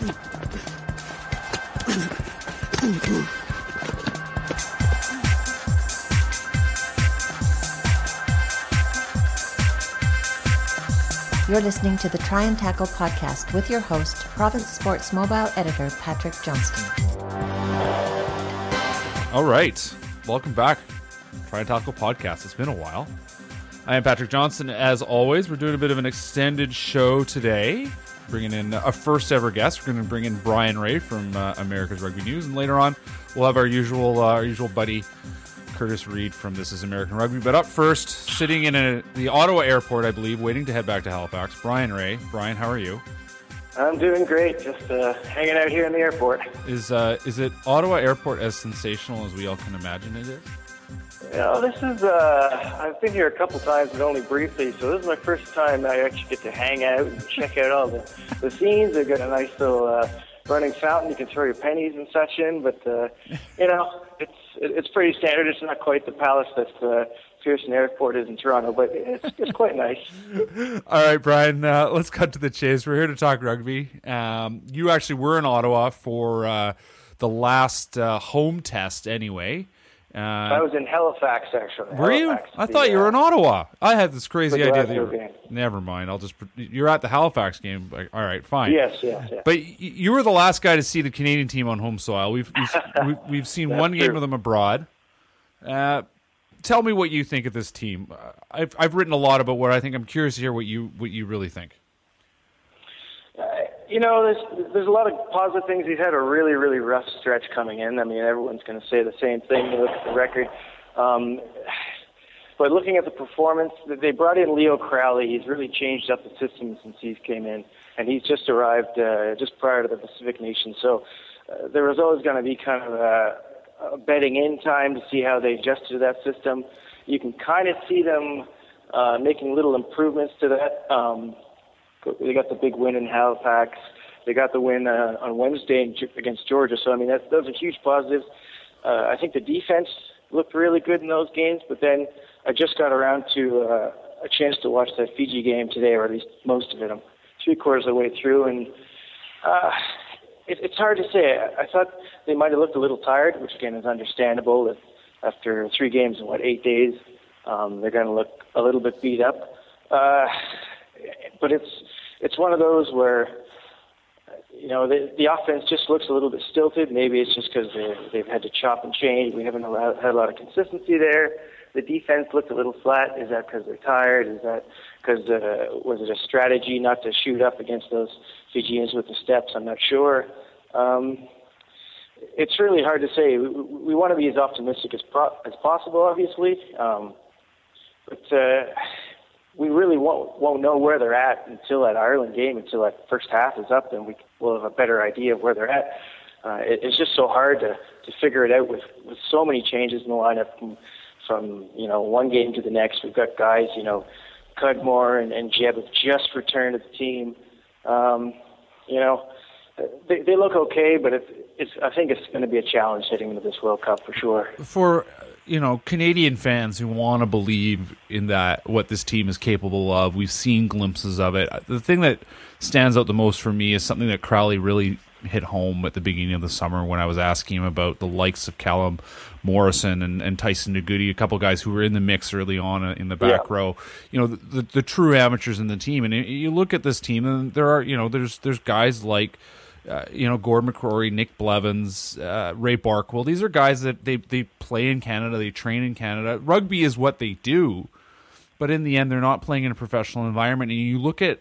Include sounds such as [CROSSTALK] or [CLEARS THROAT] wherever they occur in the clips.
You're listening to the Try and Tackle podcast with your host, Province Sports Mobile editor Patrick Johnston. All right. Welcome back. Try and Tackle podcast. It's been a while. I am Patrick Johnston. As always, we're doing a bit of an extended show today, bringing in a first ever guest. We're going to bring in Bryan Ray from uh, Americas Rugby News, and later on, we'll have our usual uh, our usual buddy Curtis Reed from This Is American Rugby. But up first, sitting in a, the Ottawa airport, I believe, waiting to head back to Halifax, Bryan Ray. Bryan, how are you? I'm doing great. Just uh, hanging out here in the airport. Is uh, is it Ottawa Airport as sensational as we all can imagine it is? You know, this is. Uh, I've been here a couple times, but only briefly. So this is my first time I actually get to hang out and check out all the the scenes. They've got a nice little uh, running fountain. You can throw your pennies and such in, but uh, you know, it's it's pretty standard. It's not quite the palace that uh, Pearson Airport is in Toronto, but it's it's quite nice. [LAUGHS] All right, Bryan. Uh, let's cut to the chase. We're here to talk rugby. Um, you actually were in Ottawa for uh, the last uh, home test, anyway. Uh, I was in Halifax, actually. were Halifax, you? I the, thought you were uh, in Ottawa. I had this crazy idea that you were. game. Never mind. I'll just. You're at the Halifax game. All right, fine. Yes, yes, yes. But you were the last guy to see the Canadian team on home soil. We've we've, [LAUGHS] we've, seen one game true. of them abroad. Uh, tell me what you think of this team. Uh, I've I've written a lot about what I think. I'm curious to hear what you what you really think. You know, there's there's a lot of positive things. He's had a really really rough stretch coming in. I mean, everyone's going to say the same thing. You look at the record. Um, but looking at the performance, they brought in Leo Crowley. He's really changed up the system since he's came in, and he's just arrived uh, just prior to the Pacific Nation. So uh, there was always going to be kind of a, a betting in time to see how they adjusted to that system. You can kind of see them uh, making little improvements to that. Um, they got the big win in Halifax. They got the win uh, on Wednesday in, against Georgia. So I mean, that's, those are huge positives. Uh, I think the defense looked really good in those games. But then I just got around to uh, a chance to watch that Fiji game today, or at least most of it. I'm three quarters of the way through, and uh, it, it's hard to say. I, I thought they might have looked a little tired, which again is understandable. If after three games in what eight days, um, they're going to look a little bit beat up. Uh, but it's it's one of those where you know the, the offense just looks a little bit stilted. Maybe it's just because they've had to chop and change. We haven't allowed, had a lot of consistency there. The defense looked a little flat. Is that because they're tired? Is that because uh, was it a strategy not to shoot up against those Fijians with the steps? I'm not sure. Um, it's really hard to say. We, we want to be as optimistic as pro- as possible, obviously, um, but uh, we really won't won't know where they're at until that Ireland game, until that first half is up, and we will have a better idea of where they're at. Uh, it, it's just so hard to to figure it out with with so many changes in the lineup from, from you know one game to the next. We've got guys, you know, Cudmore and, and Jebb have just returned to the team. Um, you know, they, they look okay, but it's, it's I think it's going to be a challenge heading into this World Cup for sure. For you know Canadian fans who want to believe in that what this team is capable of, we've seen glimpses of it. The thing that stands out the most for me is something that Crowley really hit home at the beginning of the summer when I was asking him about the likes of Callum Morrison and, and Tyson Nagudi, a couple guys who were in the mix early on uh, in the back Yeah. row. You know, the, the, the true amateurs in the team. And you look at this team, and there are you know there's there's guys like uh, you know, Gord McRorie, Nick Blevins, uh, Ray Barkwill. These are guys that they, they play in Canada, they train in Canada. Rugby is what they do, but in the end, they're not playing in a professional environment. And you look at,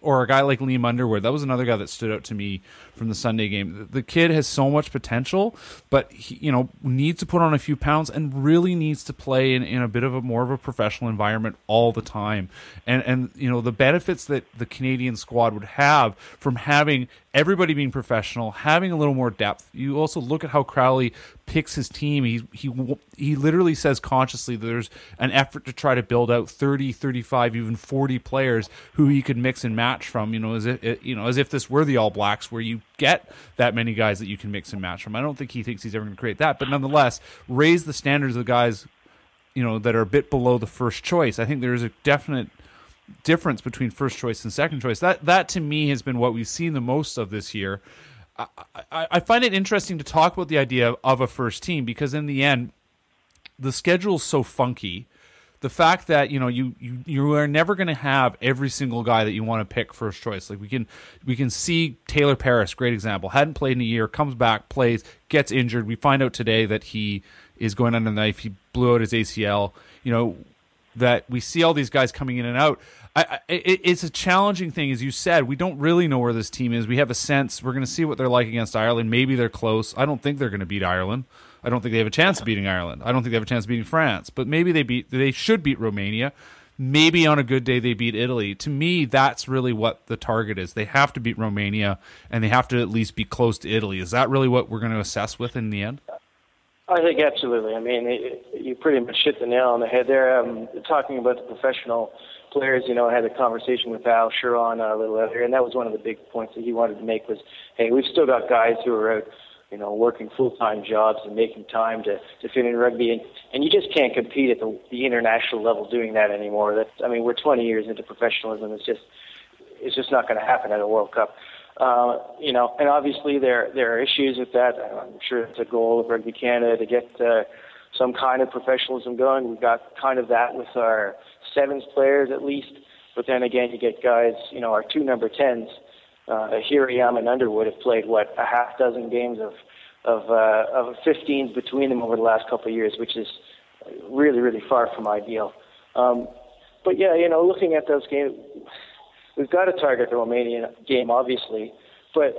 or a guy like Liam Underwood, that was another guy that stood out to me from the Sunday game. The kid has so much potential, but he, you know, needs to put on a few pounds and really needs to play in, in a bit of a more of a professional environment all the time. And and you know the benefits that the Canadian squad would have from having everybody being professional, having a little more depth. You also look at how Crowley picks his team. He he he literally says consciously that there's an effort to try to build out 30, 35, even 40 players who he could mix and match from, you know, as if you know, as if this were the All Blacks where you get that many guys that you can mix and match from. I don't think he thinks he's ever going to create that, but nonetheless, raise the standards of the guys you know that are a bit below the first choice. I think there is a definite difference between first choice and second choice. That that to me has been what we've seen the most of this year. I, I, I find it interesting to talk about the idea of a first team because in the end, the schedule's so funky. The fact that you know you you, you are never going to have every single guy that you want to pick first choice. Like we can we can see Taylor Paris, great example, hadn't played in a year, comes back, plays, gets injured. We find out today that he is going under the knife. He blew out his ACL. You know that we see all these guys coming in and out. I, I, it, it's a challenging thing, as you said. We don't really know where this team is. We have a sense. We're going to see what they're like against Ireland. Maybe they're close. I don't think they're going to beat Ireland. I don't think they have a chance of beating Ireland. I don't think they have a chance of beating France. But maybe they beat. They should beat Romania. Maybe on a good day they beat Italy. To me, that's really what the target is. They have to beat Romania, and they have to at least be close to Italy. Is that really what we're going to assess with in the end? I think absolutely. I mean, it, you pretty much hit the nail on the head there. Um, talking about the professional players, you know, I had a conversation with Al Charron uh, a little earlier, and that was one of the big points that he wanted to make was, hey, we've still got guys who are out, you know, working full-time jobs and making time to, to fit in rugby, and, and you just can't compete at the, the international level doing that anymore. That's, I mean, we're 20 years into professionalism. It's just, it's just not going to happen at a World Cup. Uh, you know, and obviously there there are issues with that. I'm sure it's a goal of Rugby Canada to get uh, some kind of professionalism going. We've got kind of that with our sevens players at least, but then again, you get guys. You know, our two number tens, uh, Hirayama and Underwood, have played what a half dozen games of of uh, of 15s between them over the last couple of years, which is really really far from ideal. Um, but yeah, you know, looking at those games we've got to target the Romanian game, obviously, but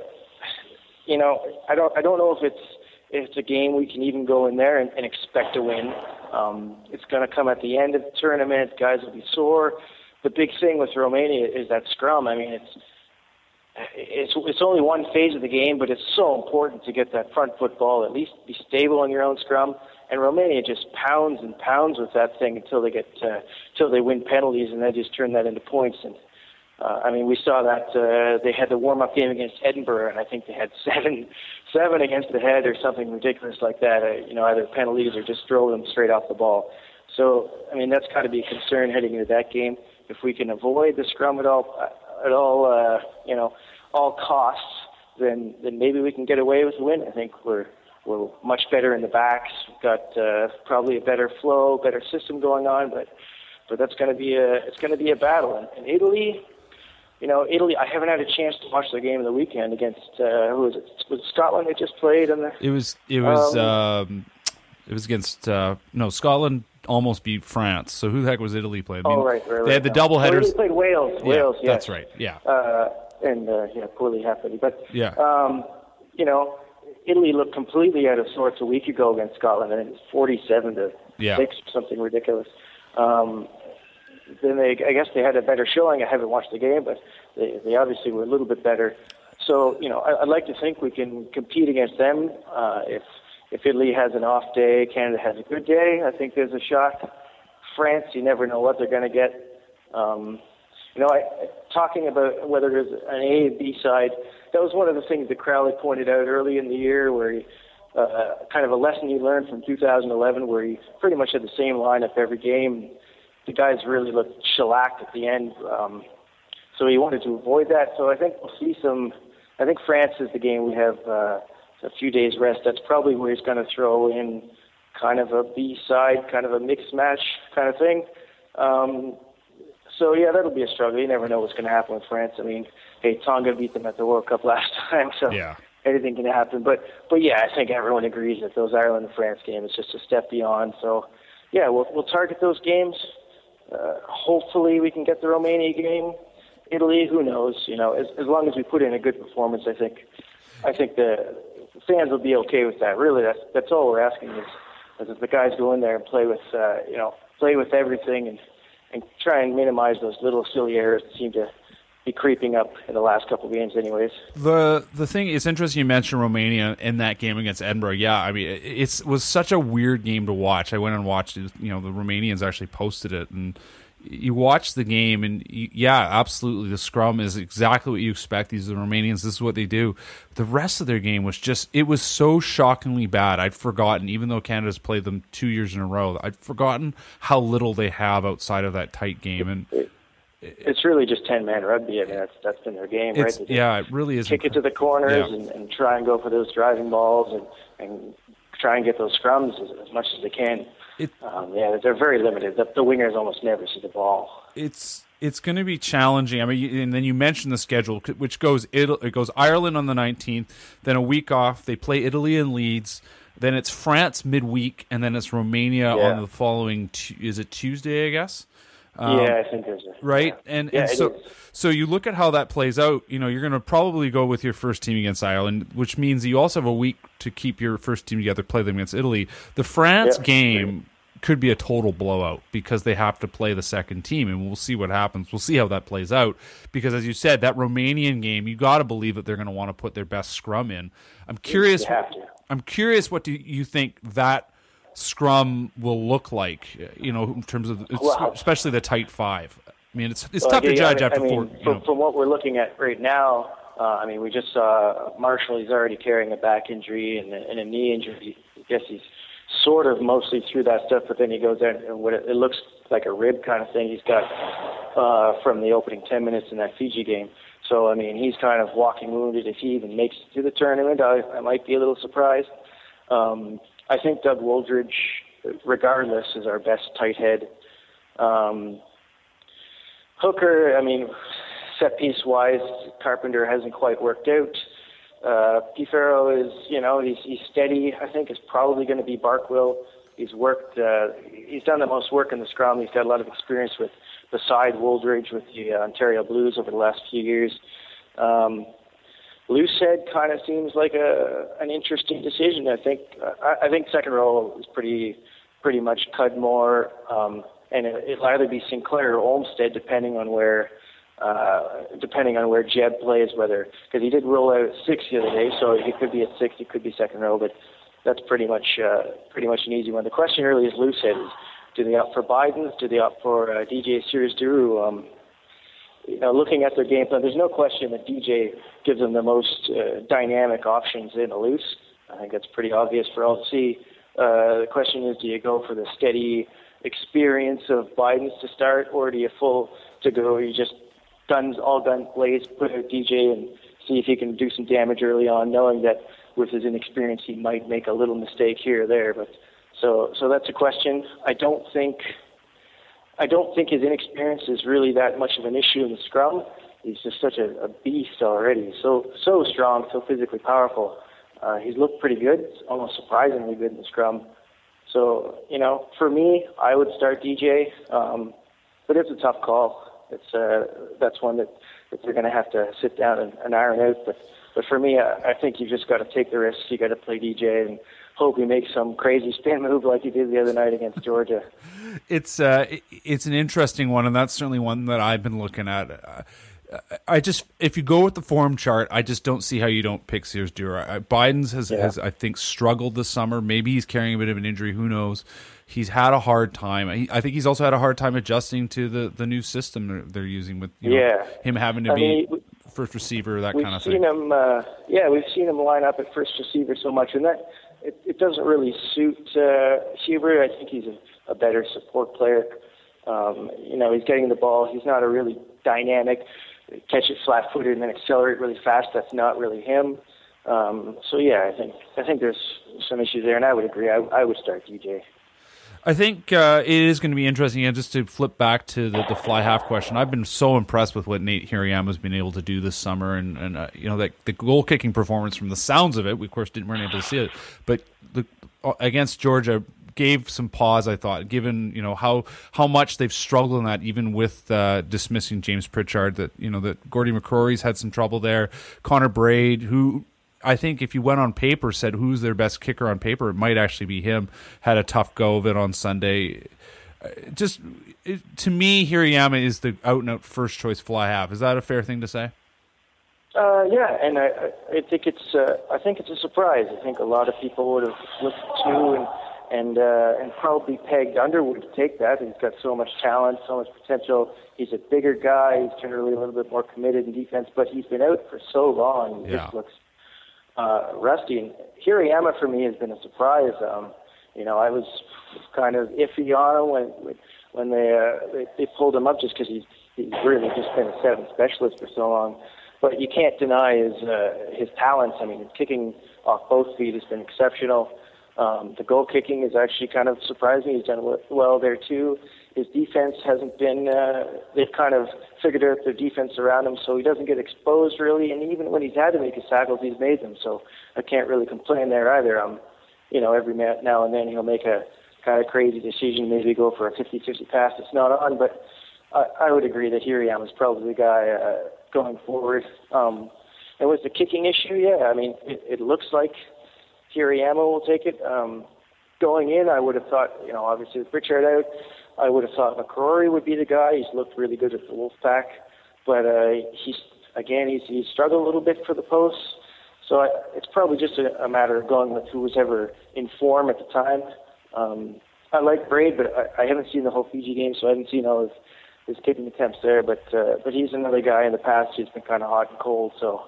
you know, I don't, I don't know if it's if it's a game we can even go in there and, and expect to win. Um, it's going to come at the end of the tournament. Guys will be sore. The big thing with Romania is that scrum. I mean, it's it's it's only one phase of the game, but it's so important to get that front foot ball at least be stable on your own scrum. And Romania just pounds and pounds with that thing until they get uh, until they win penalties, and they just turn that into points. And uh, I mean, we saw that uh, they had the warm-up game against Edinburgh, and I think they had [LAUGHS] seven, seven against the head or something ridiculous like that. Uh, you know, either penalties or just throw them straight off the ball. So, I mean, that's got to be a concern heading into that game. If we can avoid the scrum at all, uh, at all, uh, you know, all costs, then then maybe we can get away with a win. I think we're we're much better in the backs. We've got uh, probably a better flow, better system going on, but but that's going to be a it's going to be a battle. And, and Italy, you know, Italy. I haven't had a chance to watch the game of the weekend against uh, who was it? Was it Scotland? They just played, and it was it was um, um, it was against uh, no Scotland. Almost beat France. So who the heck was Italy playing? I mean, oh right, right, They had the double headers. they played Wales. Wales, yeah, that's right. Yeah, uh, and uh, yeah, poorly happily. But yeah, um, you know, Italy looked completely out of sorts a week ago against Scotland, and it was forty-seven to yeah. six, something ridiculous. Um, then they, I guess they had a better showing. I haven't watched the game, but they, they obviously were a little bit better. So, you know, I, I'd like to think we can compete against them. Uh, if if Italy has an off day, Canada has a good day, I think there's a shot. France, you never know what they're going to get. Um, you know, I, talking about whether there's an A and B side, that was one of the things that Crowley pointed out early in the year, where he, uh, kind of a lesson he learned from 2011, where he pretty much had the same lineup every game the guys really looked shellacked at the end. Um, so he wanted to avoid that. So I think we'll see some. I think France is the game we have uh, a few days rest. That's probably where he's going to throw in kind of a B side, kind of a mixed match kind of thing. Um, so yeah, that'll be a struggle. You never know what's going to happen with France. I mean, hey, Tonga beat them at the World Cup [LAUGHS] last time, so yeah. anything can happen. But but yeah, I think everyone agrees that those Ireland and France games is just a step beyond. So yeah, we'll we'll target those games. Uh, hopefully, we can get the Romania game. Italy, who knows? You know, as, as long as we put in a good performance, I think, I think the fans will be okay with that. Really, that's that's all we're asking is, is that the guys go in there and play with, uh, you know, play with everything and and try and minimize those little silly errors that seem to be creeping up in the last couple of games, anyways. The the thing it's interesting you mentioned Romania in that game against Edinburgh. Yeah, I mean it was such a weird game to watch. I went and watched it. You know, the Romanians actually posted it, and you watch the game, and you, yeah, absolutely, the scrum is exactly what you expect. These are the Romanians. This is what they do. The rest of their game was just it was so shockingly bad. I'd forgotten, even though Canada's played them two years in a row, I'd forgotten how little they have outside of that tight game and it's really just ten man rugby. I mean, that's that's been their game, right? It's, yeah, it really is. Kick it to the corners Yeah. and, and try and go for those driving balls and, and try and get those scrums as, as much as they can. It- um, yeah, they're very limited. The, the wingers almost never see the ball. it's it's going to be challenging. I mean, and then you mentioned the schedule, which goes it goes Ireland on the nineteenth, then a week off. They play Italy and Leeds. Then it's France midweek, and then it's Romania Yeah. on the following. Is it Tuesday? I guess. Yeah, I think there's a, Um, right? Yeah. And Yeah, and so is. so you look at how that plays out. You know, you're going to probably go with your first team against Ireland, which means you also have a week to keep your first team together, play them against Italy. The France Yeah. game could be a total blowout because they have to play the second team, and we'll see what happens. We'll see how that plays out because, as you said, that Romanian game, you got to believe that they're going to want to put their best scrum in. I'm curious. You have to. I'm curious. What do you think that? Scrum will look like, you know, in terms of Well- especially the tight five. I mean, it's it's Well, tough to judge I, after I mean, four. You from, from what we're looking at right now, uh, I mean, we just saw Marshall. He's already carrying a back injury and a, and a knee injury. I guess he's sort of mostly through that stuff, but then he goes out and what it, it looks like a rib kind of thing he's got uh, from the opening 10 minutes in that Fiji game. So, I mean, he's kind of walking wounded. If he even makes it to the tournament, I, I might be a little surprised. Um, I think Doug Wooldridge, regardless, is our best tight head. Um, Hooker, I mean, set piece wise, Carpenter hasn't quite worked out. Uh, Piffero is, you know, he's, he's steady. I think is probably going to be Barkwill. He's worked, uh, he's done the most work in the scrum. He's got a lot of experience with beside Wooldridge with the uh, Ontario Blues over the last few years. Um, Loosehead kind of seems like a an interesting decision. I think I, I think second row is pretty pretty much Cudmore, um, and it, it'll either be Sinclair or Olmstead, depending on where uh, depending on where Jebb plays. Whether because he did roll out six the other day, so he could be at six, he could be second row, but that's pretty much uh, pretty much an easy one. The question really is Loosehead do they opt for Buydens? Do they opt for uh, DJ Sears-Duru? Um, you know, looking at their game plan, there's no question that DJ gives them the most uh, dynamic options in a loose. I think that's pretty obvious for see. Uh, the question is, do you go for the steady experience of Buydens to start, or do you full to go? You just guns all guns blaze, put out DJ and see if he can do some damage early on, knowing that with his inexperience he might make a little mistake here or there. But so so that's a question. I don't think I don't think his inexperience is really that much of an issue in the scrum. He's just such a, a beast already. So so strong, so physically powerful. Uh, he's looked pretty good, almost surprisingly good in the scrum. So you know, for me, I would start DJ, um, but it's a tough call. It's uh, that's one that, that they're going to have to sit down and, and iron out. But but for me, I, I think you've just got to take the risk. You got to play DJ and hope he makes some crazy spin move like he did the other night against Georgia. [LAUGHS] it's uh, it's an interesting one, and that's certainly one that I've been looking at. Uh, I just, if you go with the form chart, I just don't see how you don't pick Sears-Duru. Uh, Buydens has, Yeah. has, I think, struggled this summer. Maybe he's carrying a bit of an injury. Who knows? He's had a hard time. He, I think he's also had a hard time adjusting to the, the new system they're, they're using with you know, him having to I be mean, we- first receiver, that we've kind of seen thing. him. Uh, yeah, we've seen him line up at first receiver so much, and that it, it doesn't really suit uh, Hubert. I think he's a, a better support player. Um, you know, he's getting the ball. He's not a really dynamic catch it flat-footed and then accelerate really fast. That's not really him. Um, so yeah, I think I think there's some issues there, and I would agree. I, I would start DJ. I think uh, it is going to be interesting. And just to flip back to the, the fly half question, I've been so impressed with what Nate Hirayama's been able to do this summer, and and uh, you know that the goal kicking performance from the sounds of it, we of course didn't weren't able to see it, but the, uh, against Georgia gave some pause. I thought, given you know how how much they've struggled in that, even with uh, dismissing James Pritchard, that you know that Gordy McRorie's had some trouble there. Connor Braid, who I think if you went on paper, said who's their best kicker on paper, it might actually be him. Had a tough go of it on Sunday. Uh, Just it, to me, Hirayama is the out and out first choice fly half. Is that a fair thing to say? Uh, yeah, and I, I- I think it's uh, I think it's a surprise. I think a lot of people would have looked to and and uh, and probably pegged Underwood to take that. He's got so much talent, so much potential. He's a bigger guy. He's generally a little bit more committed in defense, but he's been out for so long. He Yeah. just looks uh, rusty. And Hirayama for me has been a surprise. Um, you know, I was kind of iffy on him when when they uh, they, they pulled him up just because he's he's really just been a seven specialist for so long. But you can't deny his uh, his talents. I mean, his kicking off both feet has been exceptional. Um, the goal kicking is actually kind of surprising. He's done well there too. His defense hasn't been. Uh, they've kind of figured out their defense around him, so he doesn't get exposed really. And even when he's had to make his tackles, he's made them. So I can't really complain there either. Um, you know, every now and then he'll make a kind of crazy decision, maybe go for a 50-50 pass that's not on. But I, I would agree that Hirayama is probably the guy uh, going forward. Um, and with the kicking issue, yeah, I mean, it, it looks like Hirayama will take it. Um, going in, I would have thought, you know, obviously with Pritchard out, I would have thought McRorie would be the guy. He's looked really good at the Wolfpack, but uh, he's again he's he's struggled a little bit for the posts. So I, it's probably just a, a matter of going with who was ever in form at the time. Um, I like Braid, but I, I haven't seen the whole Fiji game, so I haven't seen all his his kicking attempts there. But uh, but he's another guy in the past who's been kind of hot and cold. So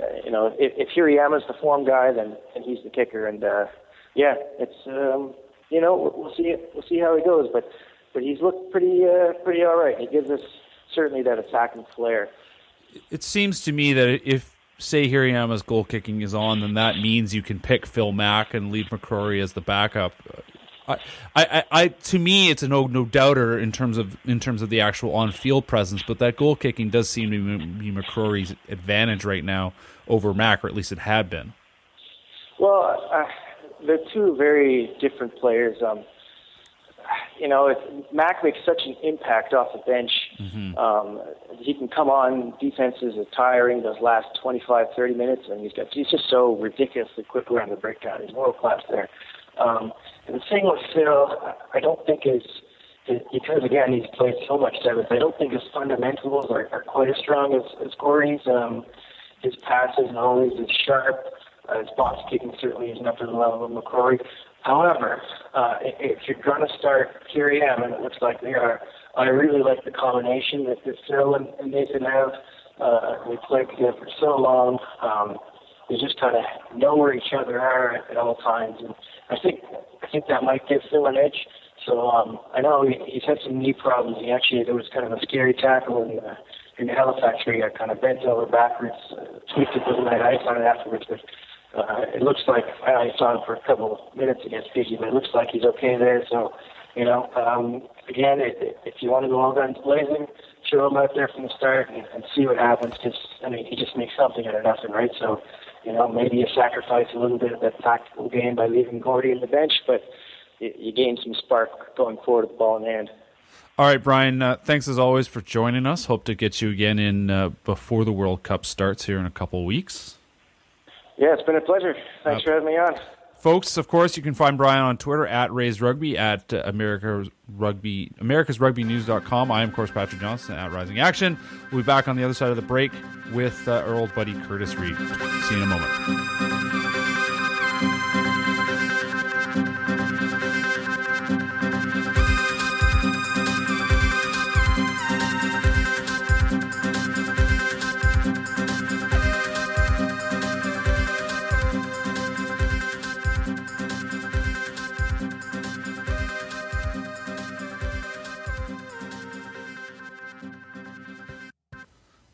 uh, you know, if, if Hirayama's the form guy, then then he's the kicker. And uh, yeah, it's um, you know we'll, see we'll see how he goes. But but he's looked pretty uh, pretty all right. He gives us certainly that attacking flair. It seems to me that if say Hirayama's goal kicking is on, then that means you can pick Phil Mack and leave McRorie as the backup. I, I, I, to me, it's a no, no doubter in terms of in terms of the actual on field presence. But that goal kicking does seem to be McRorie's advantage right now over Mack, or at least it had been. Well, uh, they're two very different players. Um, you know, if Mack makes such an impact off the bench, mm-hmm. um, he can come on defenses are tiring those last 25, 30 minutes, and he's got he's just so ridiculously quick around the breakdown. He's world class there. Um, and the thing with Phil, I don't think is, is because again he's played so much seventh. I don't think his fundamentals are, are quite as strong as, as Corey's. Um, his passes and always is sharp. Uh, his box kicking certainly isn't up to the level of McRorie. However, uh, if you're going to start Hirayama, and it looks like they are, I really like the combination that, that Phil and, and Nathan have. Uh, they played together for so long. Um, they just kind of know where each other are at, at all times, and I think I think that might give Phil an edge. So um, I know he, he's had some knee problems. He actually there was kind of a scary tackle in the, in the Halifax where he got kind of bent over backwards, uh, tweaked a little. I saw it afterwards, but uh, it looks like I saw him for a couple of minutes against Fiji, but it looks like he's okay there. So, you know, um, again, it, if you want to go all guns blazing, show him out there from the start and, and see what happens. Because I mean, he just makes something out of nothing, right? So, you know, maybe you sacrifice a little bit of that tactical game by leaving Gordy in the bench, but you, you gain some spark going forward with the ball in hand. All right, Bryan. Uh, thanks as always for joining us. Hope to get you again in uh, before the World Cup starts here in a couple weeks. Yeah, it's been a pleasure. Thanks uh, for having me on. Folks, of course, you can find Bryan on Twitter at Rays Rugby, at uh, Rugby, Americas Rugby News.com. I am, of course, Patrick Johnston at Rising Action. We'll be back on the other side of the break with uh, our old buddy Curtis Reed. See you in a moment.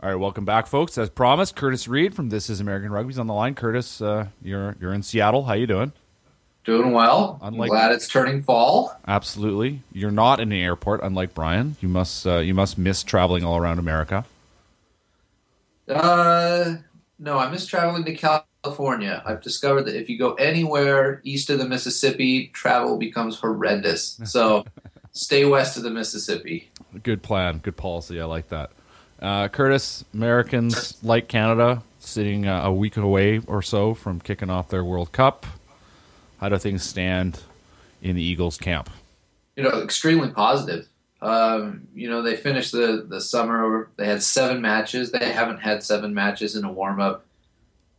All right, welcome back, folks. As promised, Curtis Reed from This Is American Rugby's on the line. Curtis, uh, you're you're in Seattle. How you doing? Doing well. Unlike, I'm glad it's turning fall. Absolutely. You're not in the airport, unlike Bryan. You must uh, you must miss traveling all around America. Uh, no, I miss traveling to California. I've discovered that if you go anywhere east of the Mississippi, travel becomes horrendous. So [LAUGHS] stay west of the Mississippi. Good plan. Good policy. I like that. Uh, Curtis, Americans like Canada, sitting uh, a week away or so from kicking off their World Cup. How do things stand in the Eagles camp? You know, extremely positive. Um, you know, they finished the, the summer, they had seven matches. They haven't had seven matches in a warm up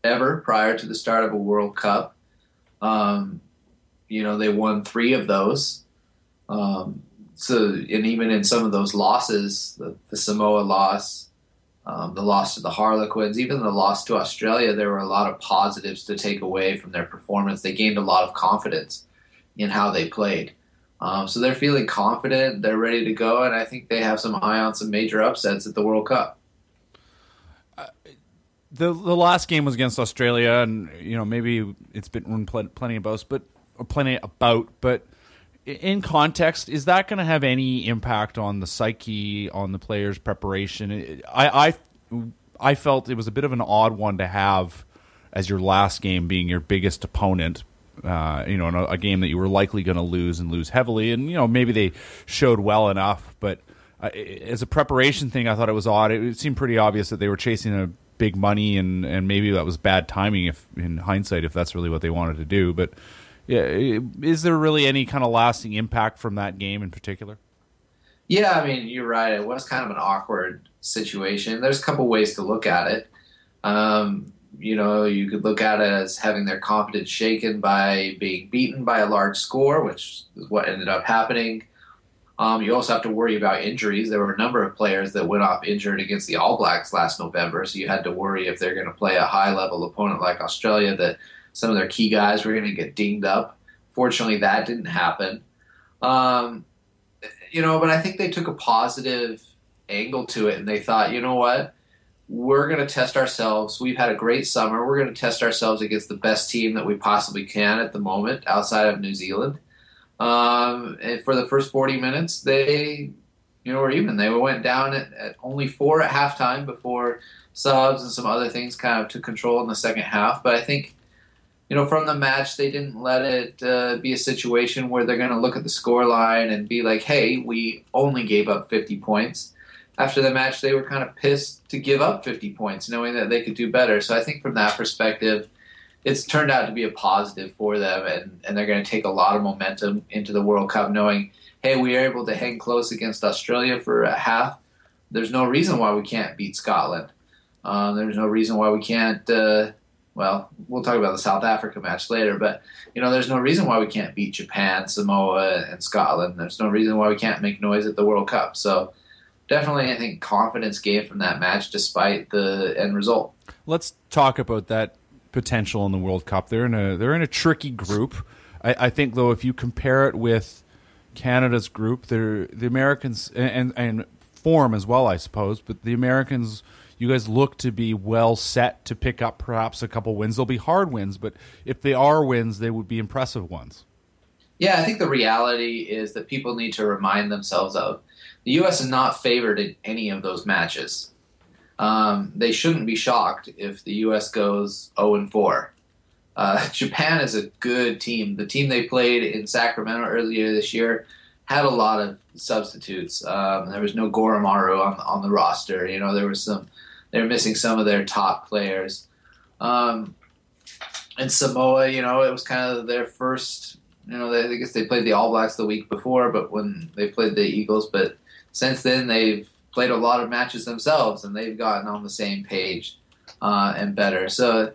ever prior to the start of a World Cup. Um, you know, they won three of those. Um, so and even in some of those losses, the, the Samoa loss, um, the loss to the Harlequins, even the loss to Australia, there were a lot of positives to take away from their performance. They gained a lot of confidence in how they played. Um, so they're feeling confident, they're ready to go, and I think they have some eye on some major upsets at the World Cup. Uh, the the last game was against Australia, and you know maybe it's been plenty of about, but plenty about, but in context, is that going to have any impact on the psyche, on the players' preparation? I, I, I felt it was a bit of an odd one to have as your last game being your biggest opponent. Uh, you know, a, a, game that you were likely going to lose and lose heavily, and you know maybe they showed well enough, but uh, as a preparation thing, I thought it was odd. It, it seemed pretty obvious that they were chasing a big money, and and maybe that was bad timing if in hindsight if that's really what they wanted to do, but yeah, is there really any kind of lasting impact from that game in particular? Yeah, I mean, you're right. It was kind of an awkward situation. There's a couple ways to look at it. Um, you know, you could look at it as having their confidence shaken by being beaten by a large score, which is what ended up happening. Um, you also have to worry about injuries. There were a number of players that went off injured against the All Blacks last November, so you had to worry if they're going to play a high level opponent like Australia that some of their key guys were going to get dinged up. Fortunately, that didn't happen. Um, you know, but I think they took a positive angle to it and they thought, you know what? We're going to test ourselves. We've had a great summer. We're going to test ourselves against the best team that we possibly can at the moment outside of New Zealand. Um, and for the first 40 minutes, they, you know, were even. They went down at, at only four at halftime before subs and some other things kind of took control in the second half. But I think you know, from the match, they didn't let it uh, be a situation where they're going to look at the score line and be like, hey, we only gave up 50 points. After the match, they were kind of pissed to give up 50 points, knowing that they could do better. So I think from that perspective, it's turned out to be a positive for them, and, and they're going to take a lot of momentum into the World Cup, knowing, hey, we are able to hang close against Australia for a half. There's no reason why we can't beat Scotland. Uh, there's no reason why we can't. Uh, well, we'll talk about the South Africa match later, but you know, there's no reason why we can't beat Japan, Samoa, and Scotland. There's no reason why we can't make noise at the World Cup. So, definitely, I think confidence gained from that match, despite the end result. Let's talk about that potential in the World Cup. They're in a they're in a tricky group. I, I think though, if you compare it with Canada's group, they're the Americans and, and, and form as well, I suppose. But the Americans you guys look to be well set to pick up perhaps a couple wins. They'll be hard wins, but if they are wins, they would be impressive ones. Yeah, I think the reality is that people need to remind themselves of the U.S. is not favored in any of those matches. Um, they shouldn't be shocked if the U.S. goes 0 and 4. Uh, [LAUGHS] Japan is a good team. The team they played in Sacramento earlier this year had a lot of substitutes. Um, there was no Goromaru on on the roster. You know, there was some they're missing some of their top players. Um, and Samoa, you know, it was kind of their first. You know, they, I guess they played the All Blacks the week before, but when they played the Eagles, but since then they've played a lot of matches themselves, and they've gotten on the same page uh, and better. So,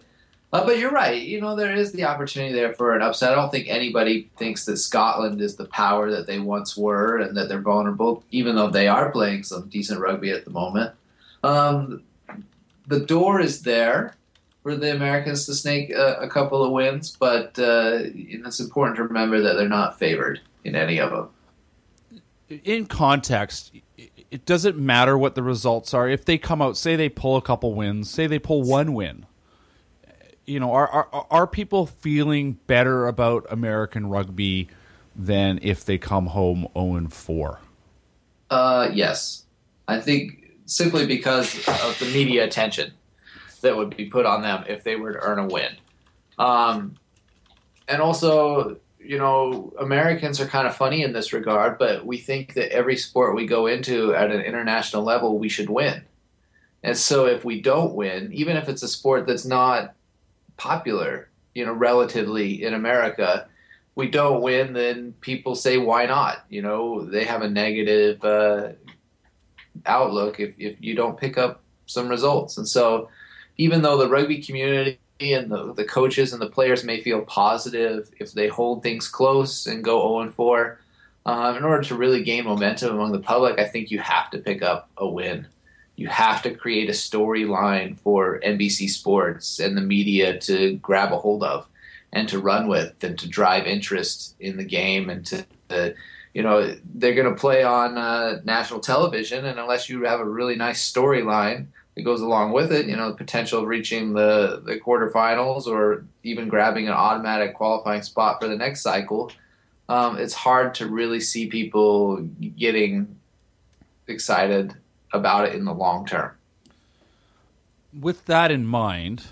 uh, but you're right. You know, there is the opportunity there for an upset. I don't think anybody thinks that Scotland is the power that they once were, and that they're vulnerable, even though they are playing some decent rugby at the moment. Um, the door is there for the Americans to snake a, a couple of wins, but uh, it's important to remember that they're not favored in any of them. In context, it doesn't matter what the results are. If they come out, say they pull a couple wins, say they pull one win, you know, are are, are people feeling better about American rugby than if they come home zero oh and four? Uh, yes, I think simply because of the media attention that would be put on them if they were to earn a win. Um, and also, you know, Americans are kind of funny in this regard, but we think that every sport we go into at an international level, we should win. And so if we don't win, even if it's a sport that's not popular, you know, relatively in America, we don't win, then people say, why not? You know, they have a negative uh, outlook if, if you don't pick up some results. And so, even though the rugby community and the, the coaches and the players may feel positive if they hold things close and go 0 and 4, um, in order to really gain momentum among the public, I think you have to pick up a win. You have to create a storyline for NBC Sports and the media to grab a hold of and to run with and to drive interest in the game and to, to you know they're going to play on uh, national television, and unless you have a really nice storyline that goes along with it, you know, the potential of reaching the the quarterfinals or even grabbing an automatic qualifying spot for the next cycle, um, it's hard to really see people getting excited about it in the long term. With that in mind,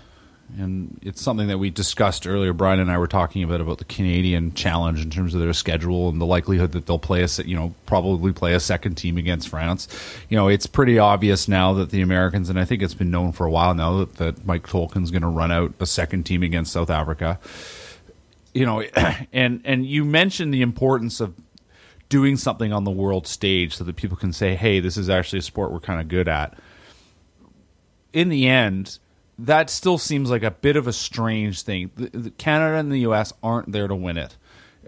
and it's something that we discussed earlier. Bryan and I were talking about about the Canadian challenge in terms of their schedule and the likelihood that they'll play a you know probably play a second team against France. You know, it's pretty obvious now that the Americans and I think it's been known for a while now that, that Mike Tolkin's going to run out a second team against South Africa. You know, [CLEARS THROAT] and and you mentioned the importance of doing something on the world stage so that people can say, "Hey, this is actually a sport we're kind of good at." In the end that still seems like a bit of a strange thing. The, the Canada and the U.S. aren't there to win it.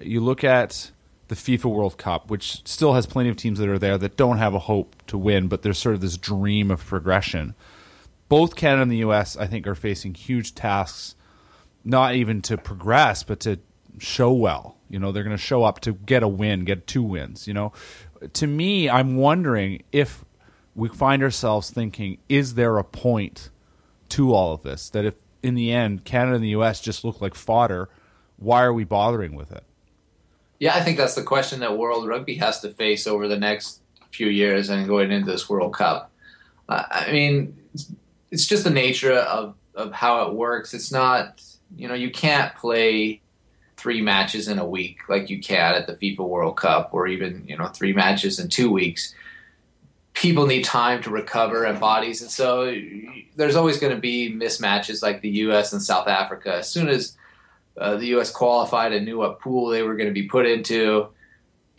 You look at the FIFA World Cup, which still has plenty of teams that are there that don't have a hope to win, but there's sort of this dream of progression. Both Canada and the U.S., I think, are facing huge tasks, not even to progress, but to show well. You know, they're going to show up to get a win, get two wins. You know, to me, I'm wondering if we find ourselves thinking, is there a point – to all of this. That if in the end Canada and the U.S. just look like fodder, why are we bothering with it? Yeah, I think that's the question that World Rugby has to face over the next few years and going into this World Cup. I mean, it's, it's just the nature of of how it works. It's not, you know, you can't play three matches in a week like you can at the FIFA World Cup, or even you know three matches in two weeks people need time to recover and bodies, and so there's always going to be mismatches like the U.S. and South Africa. As soon as uh, the U.S. qualified and knew what pool they were going to be put into,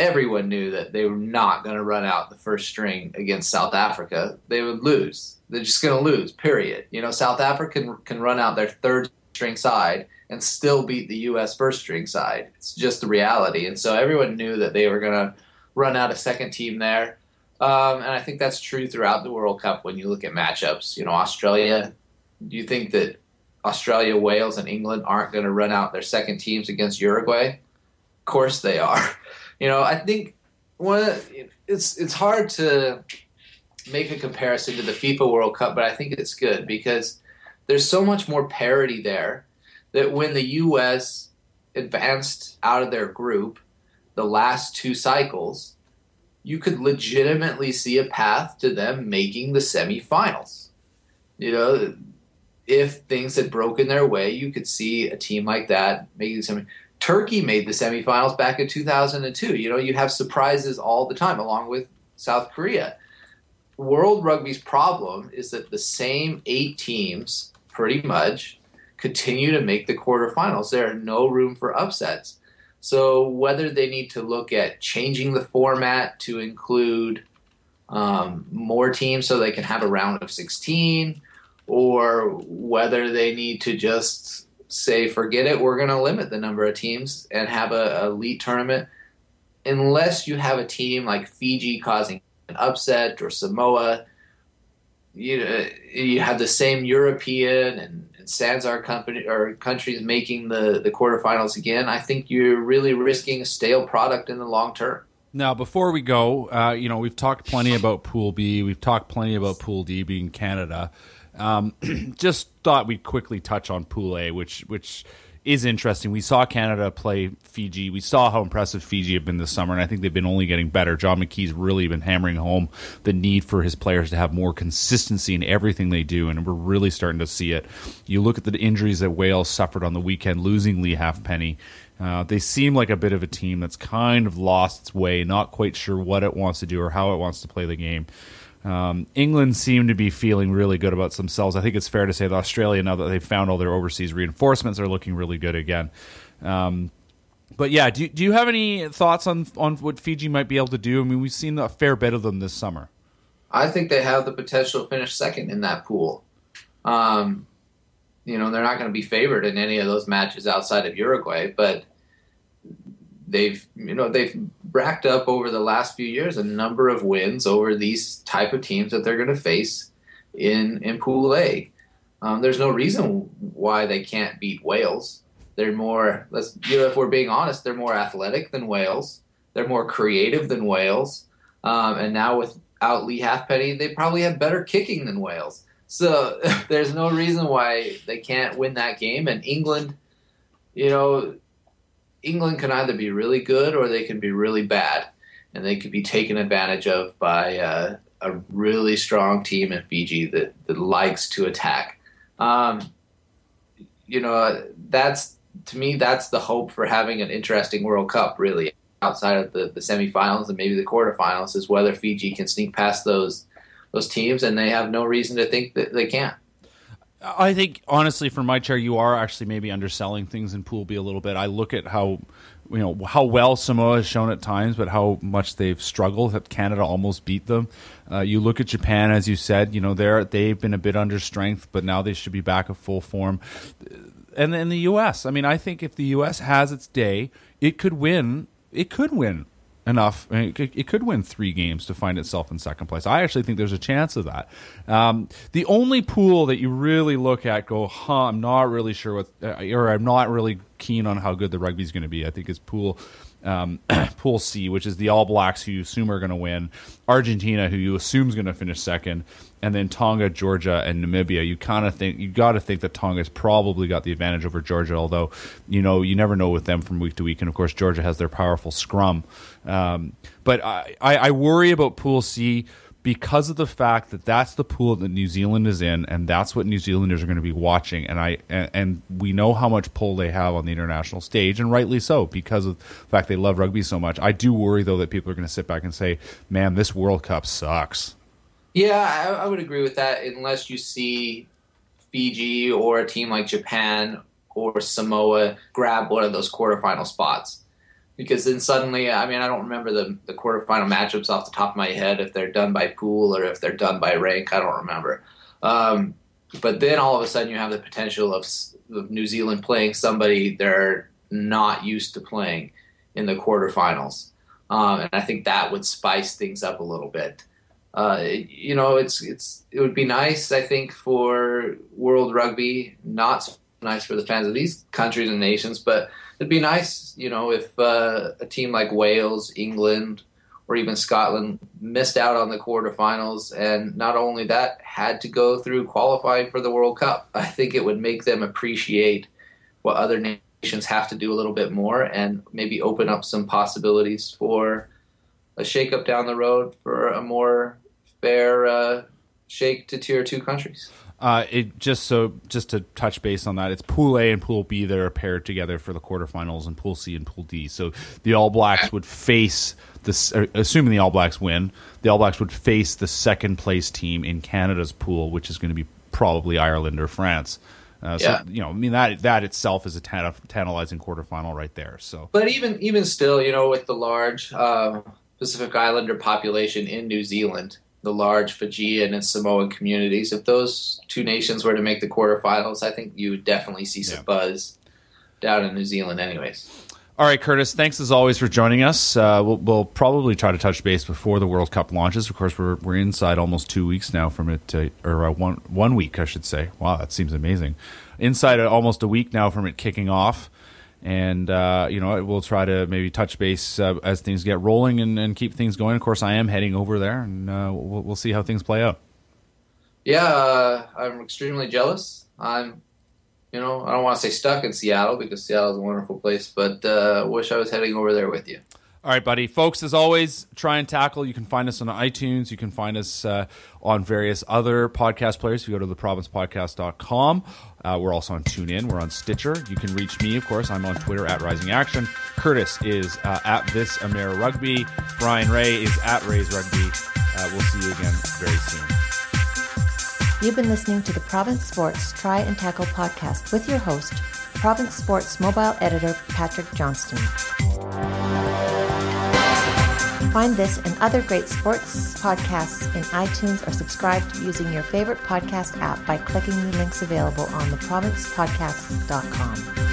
everyone knew that they were not going to run out the first string against South Africa. They would lose. They're just going to lose. Period. You know, South Africa can, can run out their third string side and still beat the U.S. first string side. It's just the reality. And so everyone knew that they were going to run out a second team there. Um, and I think that's true throughout the World Cup when you look at matchups. You know, Australia, do you think that Australia, Wales, and England aren't going to run out their second teams against Uruguay? Of course they are. [LAUGHS] You know, I think one it's it's hard to make a comparison to the FIFA World Cup, but I think it's good because there's so much more parity there that when the U.S. advanced out of their group the last two cycles, you could legitimately see a path to them making the semifinals. You know, if things had broken their way, you could see a team like that making some. Turkey made the semifinals back in 2002. You know, you have surprises all the time, along with South Korea. World Rugby's problem is that the same eight teams, pretty much, continue to make the quarterfinals. There are no room for upsets. So whether they need to look at changing the format to include um, more teams so they can have a round of 16, or whether they need to just say, forget it, we're going to limit the number of teams and have a, a elite tournament, unless you have a team like Fiji causing an upset or Samoa. You, you have the same European and and our company or countries making the the quarterfinals again, I think you're really risking a stale product in the long term. Now, before we go, uh, you know we've talked plenty about Pool B. We've talked plenty about Pool D being Canada. Um, [CLEARS THROAT] just thought we'd quickly touch on Pool A, which which is interesting. We saw Canada play Fiji. We saw how impressive Fiji have been this summer, and I think they've been only getting better. John McKee's really been hammering home the need for his players to have more consistency in everything they do, and we're really starting to see it. You look at the injuries that Wales suffered on the weekend, losing Leigh Halfpenny. Uh, they seem like a bit of a team that's kind of lost its way, not quite sure what it wants to do or how it wants to play the game. Um, England seem to be feeling really good about themselves. I think it's fair to say that Australia, now that they've found all their overseas reinforcements, are looking really good again. Um, but yeah, do, do you have any thoughts on on what Fiji might be able to do? I mean, we've seen a fair bit of them this summer. I think they have the potential to finish second in that pool. Um, you know, they're not going to be favored in any of those matches outside of Uruguay, but they've you know they've racked up over the last few years a number of wins over these type of teams that they're going to face in in Pool A. Um, there's no reason why they can't beat Wales. They're more let's you know if we're being honest, they're more athletic than Wales. They're more creative than Wales. Um, and now without Leigh Halfpenny, they probably have better kicking than Wales. So [LAUGHS] there's no reason why they can't win that game. And England, you know, England can either be really good or they can be really bad. And they could be taken advantage of by uh, a really strong team in Fiji that, that likes to attack. Um, you know, that's to me, that's the hope for having an interesting World Cup, really, outside of the, the semifinals and maybe the quarterfinals, is whether Fiji can sneak past those those teams, and they have no reason to think that they can't. I think honestly, from my chair, you are actually maybe underselling things in Pool B a little bit. I look at how you know how well Samoa has shown at times, but how much they've struggled. That Canada almost beat them. Uh, you look at Japan, as you said, you know they're they've been a bit under strength, but now they should be back at full form. And in the U.S., I mean, I think if the U.S. has its day, it could win. It could win enough. It could win three games to find itself in second place. I actually think there's a chance of that. Um, the only pool that you really look at, go, huh, I'm not really sure what, uh, or I'm not really keen on how good the rugby is going to be. I think is pool um, [CLEARS THROAT] Pool C, which is the All Blacks, who you assume are going to win, Argentina, who you assume is going to finish second, and then Tonga, Georgia, and Namibia. You kind of think you got to think that Tonga's probably got the advantage over Georgia, although you know you never know with them from week to week. And of course, Georgia has their powerful scrum. Um, but I, I, I worry about Pool C because of the fact that that's the pool that New Zealand is in, and that's what New Zealanders are going to be watching. And I and, and, we know how much pull they have on the international stage, and rightly so because of the fact they love rugby so much. I do worry though that people are going to sit back and say, "Man, this World Cup sucks." Yeah, I, I would agree with that, unless you see Fiji or a team like Japan or Samoa grab one of those quarterfinal spots because then suddenly, I mean, I don't remember the the quarterfinal matchups off the top of my head if they're done by pool or if they're done by rank. I don't remember. Um, but then all of a sudden, you have the potential of, of New Zealand playing somebody they're not used to playing in the quarterfinals, um, and I think that would spice things up a little bit. Uh, you know, it's it's it would be nice, I think, for World Rugby, not so nice for the fans of these countries and nations, but it'd be nice, you know, if uh, a team like Wales, England, or even Scotland missed out on the quarterfinals, and not only that, had to go through qualifying for the World Cup. [LAUGHS] I think it would make them appreciate what other nations have to do a little bit more, and maybe open up some possibilities for a shakeup down the road for a more fair uh, shake to tier two countries. Uh, it just so just to touch base on that, it's Pool A and Pool B that are paired together for the quarterfinals, and Pool C and Pool D. So the All Blacks would face this, uh, assuming the All Blacks win, the All Blacks would face the second place team in Canada's pool, which is going to be probably Ireland or France. Uh, so yeah. you know, I mean that that itself is a tantalizing quarterfinal right there. So, but even even still, you know, with the large uh, Pacific Islander population in New Zealand, the large Fijian and Samoan communities. If those two nations were to make the quarterfinals, I think you would definitely see some yeah. buzz down in New Zealand, anyways. All right, Curtis. Thanks as always for joining us. Uh, we'll, we'll, probably try to touch base before the World Cup launches. Of course, we're we're inside almost two weeks now from it, uh, or uh, one one week, I should say. Wow, that seems amazing. Inside almost a week now from it kicking off and uh, you know we'll try to maybe touch base uh, as things get rolling and, and, keep things going. Of course, I am heading over there, and uh, we'll, we'll, see how things play out. Yeah, uh, I'm extremely jealous. I'm, you know, I don't want to say stuck in Seattle because Seattle is a wonderful place, but uh, wish I was heading over there with you. All right, buddy. Folks, as always, try and tackle. You can find us on iTunes. You can find us uh, on various other podcast players. If you go to theprovincepodcast.com, uh, we're also on TuneIn. We're on Stitcher. You can reach me, of course. I'm on Twitter at Rising Action. Curtis is uh, at This Amera Rugby. Bryan Ray is at Ray's Rugby. Uh, we'll see you again very soon. You've been listening to the Province Sports Try and Tackle podcast with your host, Province Sports mobile editor Patrick Johnston. Find this and other great sports podcasts in iTunes or subscribe using your favorite podcast app by clicking the links available on theprovincepodcasts.com.